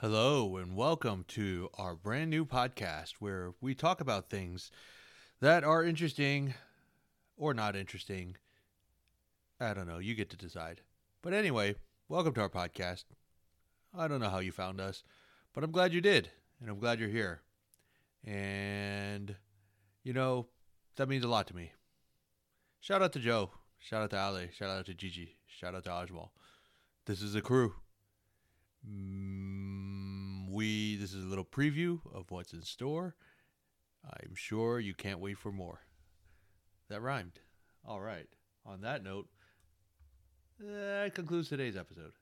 Hello, and welcome to our brand new podcast where we talk about things that are interesting or not interesting. I don't know. You get to decide. But anyway, welcome to our podcast. I don't know how you found us, but I'm glad you did, and I'm glad you're here. And, you know, that means a lot to me. Shout out to Joe. Shout out to Ali. Shout out to Gigi. Shout out to Ajmal. This is the crew. We this is a little preview of what's in store. I'm sure you can't wait for more. That rhymed. All right. On that note, that concludes today's episode.